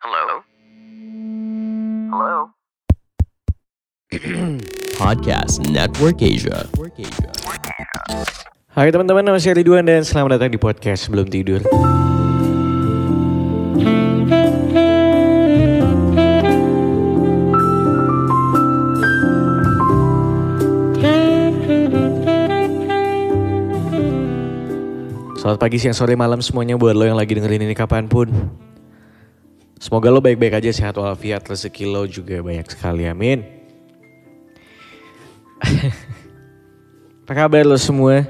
Hello? Hello? Podcast Network Asia. Hai teman-teman, nama saya Ridwan dan selamat datang di podcast Sebelum Tidur. Selamat pagi, siang, sore, malam semuanya buat lo yang lagi dengerin ini kapan pun. Semoga lo baik-baik aja, sehat walafiat, rezeki lo juga banyak sekali, amin. Apa kabar lo semua?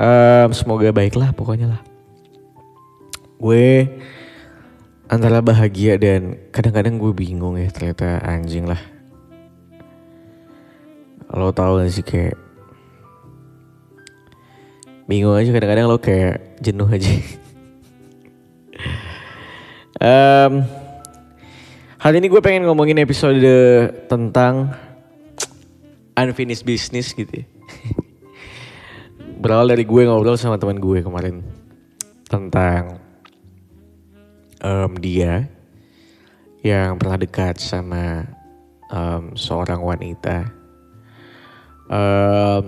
Em, semoga baiklah pokoknya lah. Gue antara bahagia dan kadang-kadang gue bingung ya ternyata anjing lah. Lo tau gak sih kayak bingung aja kadang-kadang lo kayak jenuh aja. Em, hari ini gue pengen ngomongin episode tentang unfinished business gitu ya. Berawal dari gue ngobrol sama teman gue kemarin tentang em, dia yang pernah dekat sama em, seorang wanita. Em,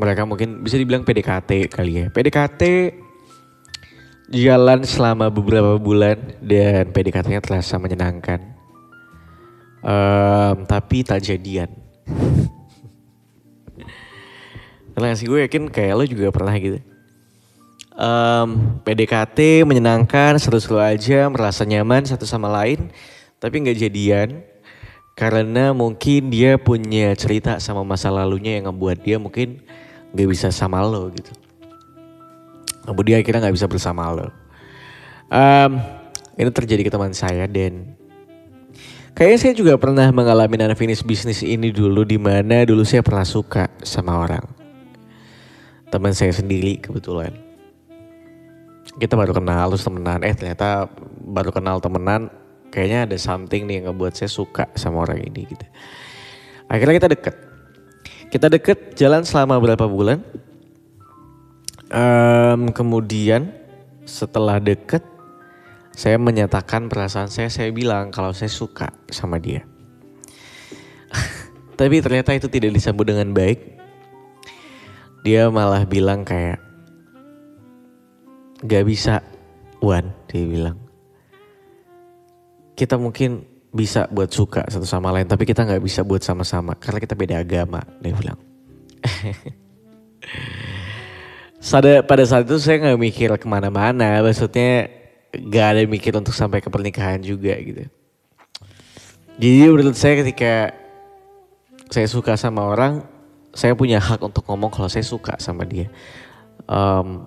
mereka mungkin bisa dibilang PDKT kali ya. PDKT jalan selama beberapa bulan dan PDKT-nya terasa menyenangkan. Em, tapi tak jadian. Karena sih gue yakin kayak lo juga pernah gitu. Em, PDKT menyenangkan, seru-seru aja, merasa nyaman satu sama lain, tapi nggak jadian karena mungkin dia punya cerita sama masa lalunya yang ngebuat dia mungkin nggak bisa sama lo gitu. Dia akhirnya nggak bisa bersama lo. Em, ini terjadi ke teman saya dan Kayaknya saya juga pernah mengalami unfinished business ini dulu di mana dulu saya pernah suka sama orang. Teman saya sendiri kebetulan. Kita baru kenal terus temenan, eh ternyata baru kenal temenan kayaknya ada something nih yang ngebuat saya suka sama orang ini gitu. Akhirnya kita deket. Kita deket jalan selama berapa bulan. Em, kemudian setelah deket saya menyatakan perasaan saya, saya bilang kalau saya suka sama dia. Tapi ternyata itu tidak disambut dengan baik. Dia malah bilang kayak, gak bisa Wan, dia bilang. Kita mungkin bisa buat suka satu sama lain, tapi kita gak bisa buat sama-sama karena kita beda agama, dia bilang. Pada, pada saat itu saya nggak mikir ke mana-mana, maksudnya gak ada mikir untuk sampai ke pernikahan juga gitu. Jadi menurut saya ketika saya suka sama orang, saya punya hak untuk ngomong kalau saya suka sama dia. Em,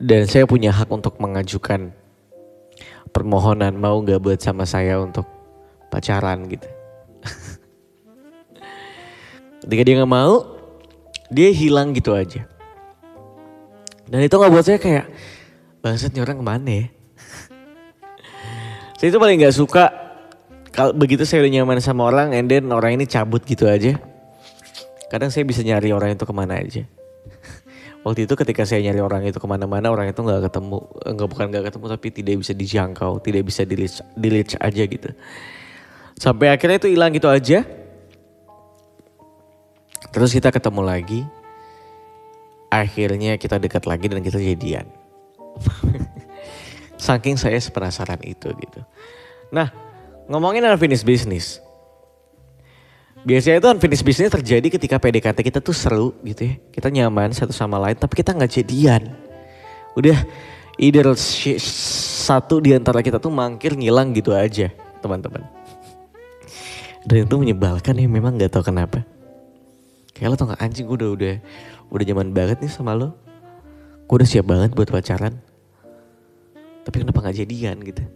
dan saya punya hak untuk mengajukan permohonan mau nggak buat sama saya untuk pacaran gitu. Ketika dia nggak mau, dia hilang gitu aja. Dan itu nggak buat saya kayak bangsat nih orang ke mana ya? saya itu paling nggak suka kalau begitu saya udah nyaman sama orang and then orang ini cabut gitu aja. Kadang saya bisa nyari orang itu ke mana aja. Waktu itu ketika saya nyari orang itu ke mana-mana orang itu nggak ketemu, nggak bukan nggak ketemu tapi tidak bisa dijangkau, tidak bisa di reach, di reach aja gitu. Sampai akhirnya itu hilang gitu aja. Terus kita ketemu lagi. Akhirnya kita dekat lagi dan kita jadian. Saking saya penasaran itu gitu. Nah, ngomongin unfinished business. Biasanya itu unfinished business terjadi ketika PDKT kita tuh seru gitu ya. Kita nyaman satu sama lain tapi kita nggak jadian. Udah either satu di antara kita tuh mangkir ngilang gitu aja teman-teman. Dan itu menyebalkan ya memang nggak tahu kenapa. Kayak lo tau gak anjing gue udah udah udah nyaman banget nih sama lo. Gue udah siap banget buat pacaran. Tapi kenapa gak jadian gitu.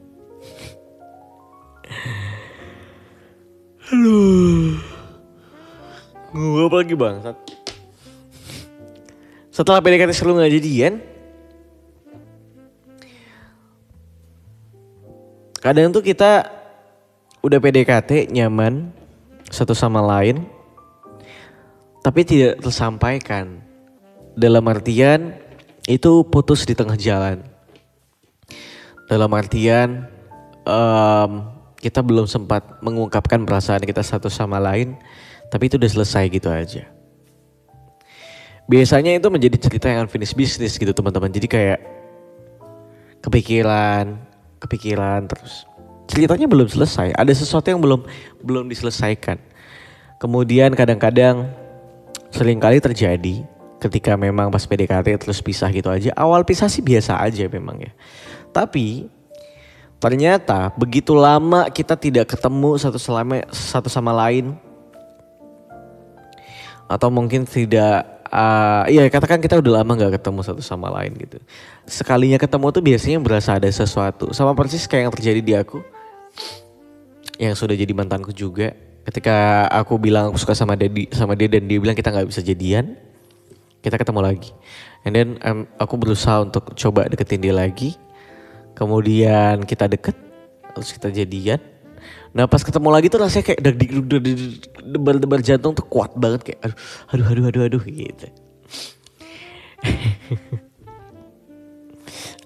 Aduh. Gue apa lagi bangsat. Setelah PDKT seru gak jadian. Kadang tuh kita udah PDKT nyaman satu sama lain tapi tidak tersampaikan. Dalam artian itu putus di tengah jalan. Dalam artian em, kita belum sempat mengungkapkan perasaan kita satu sama lain, tapi itu udah selesai gitu aja. Biasanya itu menjadi cerita yang unfinished business gitu teman-teman. Jadi kayak kepikiran, kepikiran terus. Ceritanya belum selesai, ada sesuatu yang belum belum diselesaikan. Kemudian kadang-kadang sering kali terjadi ketika memang pas PDKT terus pisah gitu aja. Awal pisah sih biasa aja memang ya. Tapi ternyata begitu lama kita tidak ketemu satu selama satu sama lain atau mungkin tidak uh, iya katakan kita udah lama nggak ketemu satu sama lain gitu sekalinya ketemu tuh biasanya berasa ada sesuatu sama persis kayak yang terjadi di aku yang sudah jadi mantanku juga ketika aku bilang aku suka sama Dedi sama dia dan dia bilang kita nggak bisa jadian kita ketemu lagi. And then um, aku berusaha untuk coba deketin dia lagi. Kemudian kita deket terus kita jadian. Nah pas ketemu lagi tuh rasanya kayak debar-debar jantung tuh kuat banget kayak aduh aduh aduh aduh aduh gitu.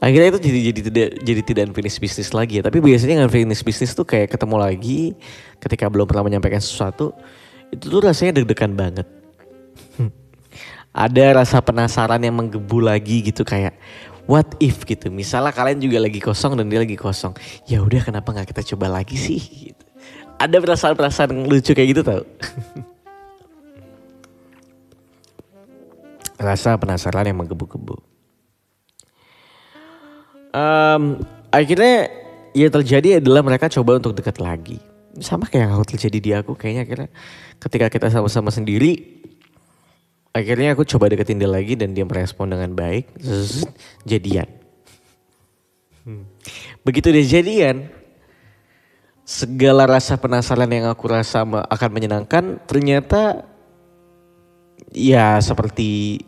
Akhirnya itu jadi jadi tidak jadi tidak unfinished business lagi ya. Tapi biasanya unfinished business tuh kayak ketemu lagi ketika belum pernah menyampaikan sesuatu itu tuh rasanya deg-degan banget. Ada rasa penasaran yang menggebu lagi gitu kayak what if gitu. Misalnya kalian juga lagi kosong dan dia lagi kosong. Ya udah kenapa nggak kita coba lagi sih gitu. Ada perasaan-perasaan lucu kayak gitu tau. Rasa penasaran yang menggebu-gebu. Um, akhirnya ya terjadi adalah mereka coba untuk dekat lagi. Sama kayak yang terjadi di aku kayaknya akhirnya ketika kita sama-sama sendiri akhirnya aku coba deketin dia lagi dan dia merespon dengan baik Zzz, jadian hmm. begitu dia jadian segala rasa penasaran yang aku rasa akan menyenangkan ternyata ya seperti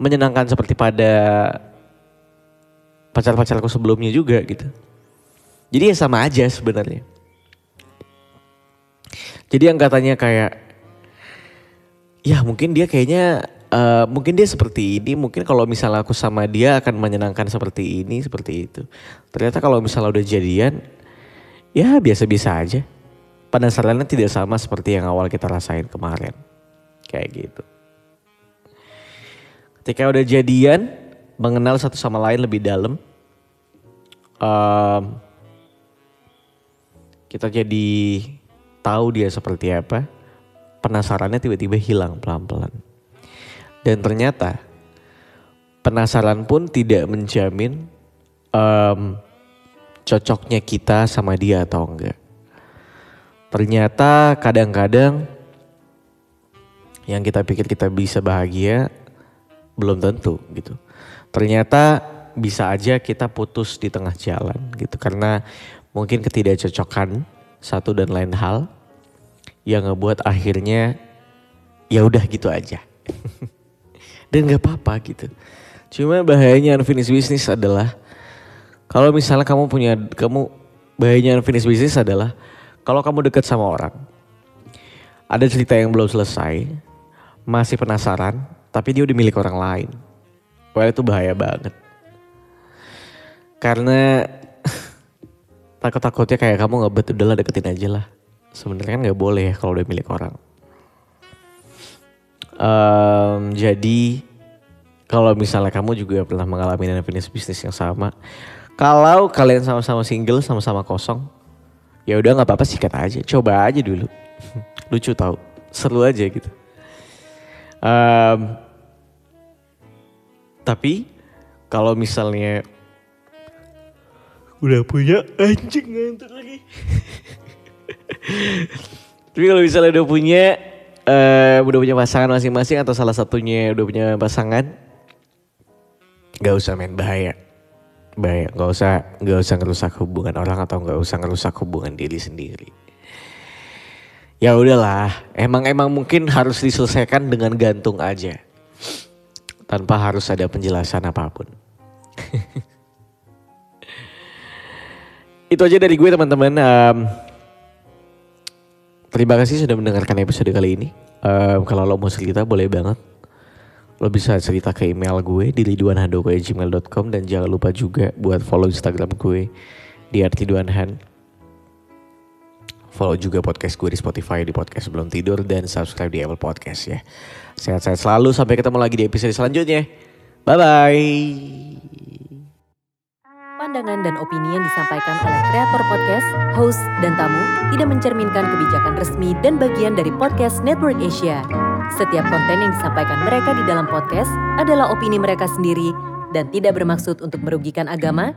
menyenangkan seperti pada pacar-pacarku sebelumnya juga gitu. Jadi ya sama aja sebenarnya. Jadi yang katanya kayak ya mungkin dia kayaknya uh, mungkin dia seperti ini mungkin kalau misalnya aku sama dia akan menyenangkan seperti ini seperti itu. Ternyata kalau misalnya udah jadian ya biasa-biasa aja. Penasarannya tidak sama seperti yang awal kita rasain kemarin. Kayak gitu. Ketika udah jadian mengenal satu sama lain lebih dalam um, kita jadi tahu dia seperti apa penasarannya tiba-tiba hilang pelan-pelan. Dan ternyata penasaran pun tidak menjamin um, cocoknya kita sama dia atau enggak. Ternyata kadang-kadang yang kita pikir kita bisa bahagia belum tentu gitu. Ternyata bisa aja kita putus di tengah jalan gitu karena mungkin ketidakcocokan satu dan lain hal yang ngebuat akhirnya ya udah gitu aja. Dan gak apa-apa gitu. Cuma bahayanya unfinished business adalah kalau misalnya kamu punya kamu bahayanya unfinished business adalah kalau kamu dekat sama orang ada cerita yang belum selesai masih penasaran tapi dia udah milik orang lain. Wah itu bahaya banget. Karena takut-takutnya kayak kamu ngebet udahlah deketin aja lah sebenarnya kan nggak boleh ya kalau udah milik orang. Um, jadi kalau misalnya kamu juga pernah mengalami unfinished bisnis yang sama, kalau kalian sama-sama single, sama-sama kosong, ya udah nggak apa-apa sikat aja, coba aja dulu. Lucu tau, seru aja gitu. Um, tapi kalau misalnya udah punya anjing ngantuk lagi. Tapi kalau misalnya udah punya uh, udah punya pasangan masing-masing atau salah satunya udah punya pasangan, nggak usah main bahaya, bahaya. Nggak usah nggak usah ngerusak hubungan orang atau nggak usah ngerusak hubungan diri sendiri. Ya udahlah, emang emang mungkin harus diselesaikan dengan gantung aja, tanpa harus ada penjelasan apa pun. Itu aja dari gue teman-teman. Um, Terima kasih sudah mendengarkan episode kali ini. Um, kalau lo mau cerita boleh banget. Lo bisa cerita ke email gue di ridwanhandoko.gmail.com dan jangan lupa juga buat follow Instagram gue di di Arti Duanhan. Follow juga podcast gue di Spotify di podcast sebelum tidur dan subscribe di Apple Podcast ya. Sehat-sehat selalu sampai ketemu lagi di episode selanjutnya. Bye bye. Pandangan dan opini yang disampaikan oleh kreator podcast, host, dan tamu tidak mencerminkan kebijakan resmi dan bagian dari podcast Network Asia. Setiap konten yang disampaikan mereka di dalam podcast adalah opini mereka sendiri dan tidak bermaksud untuk merugikan agama,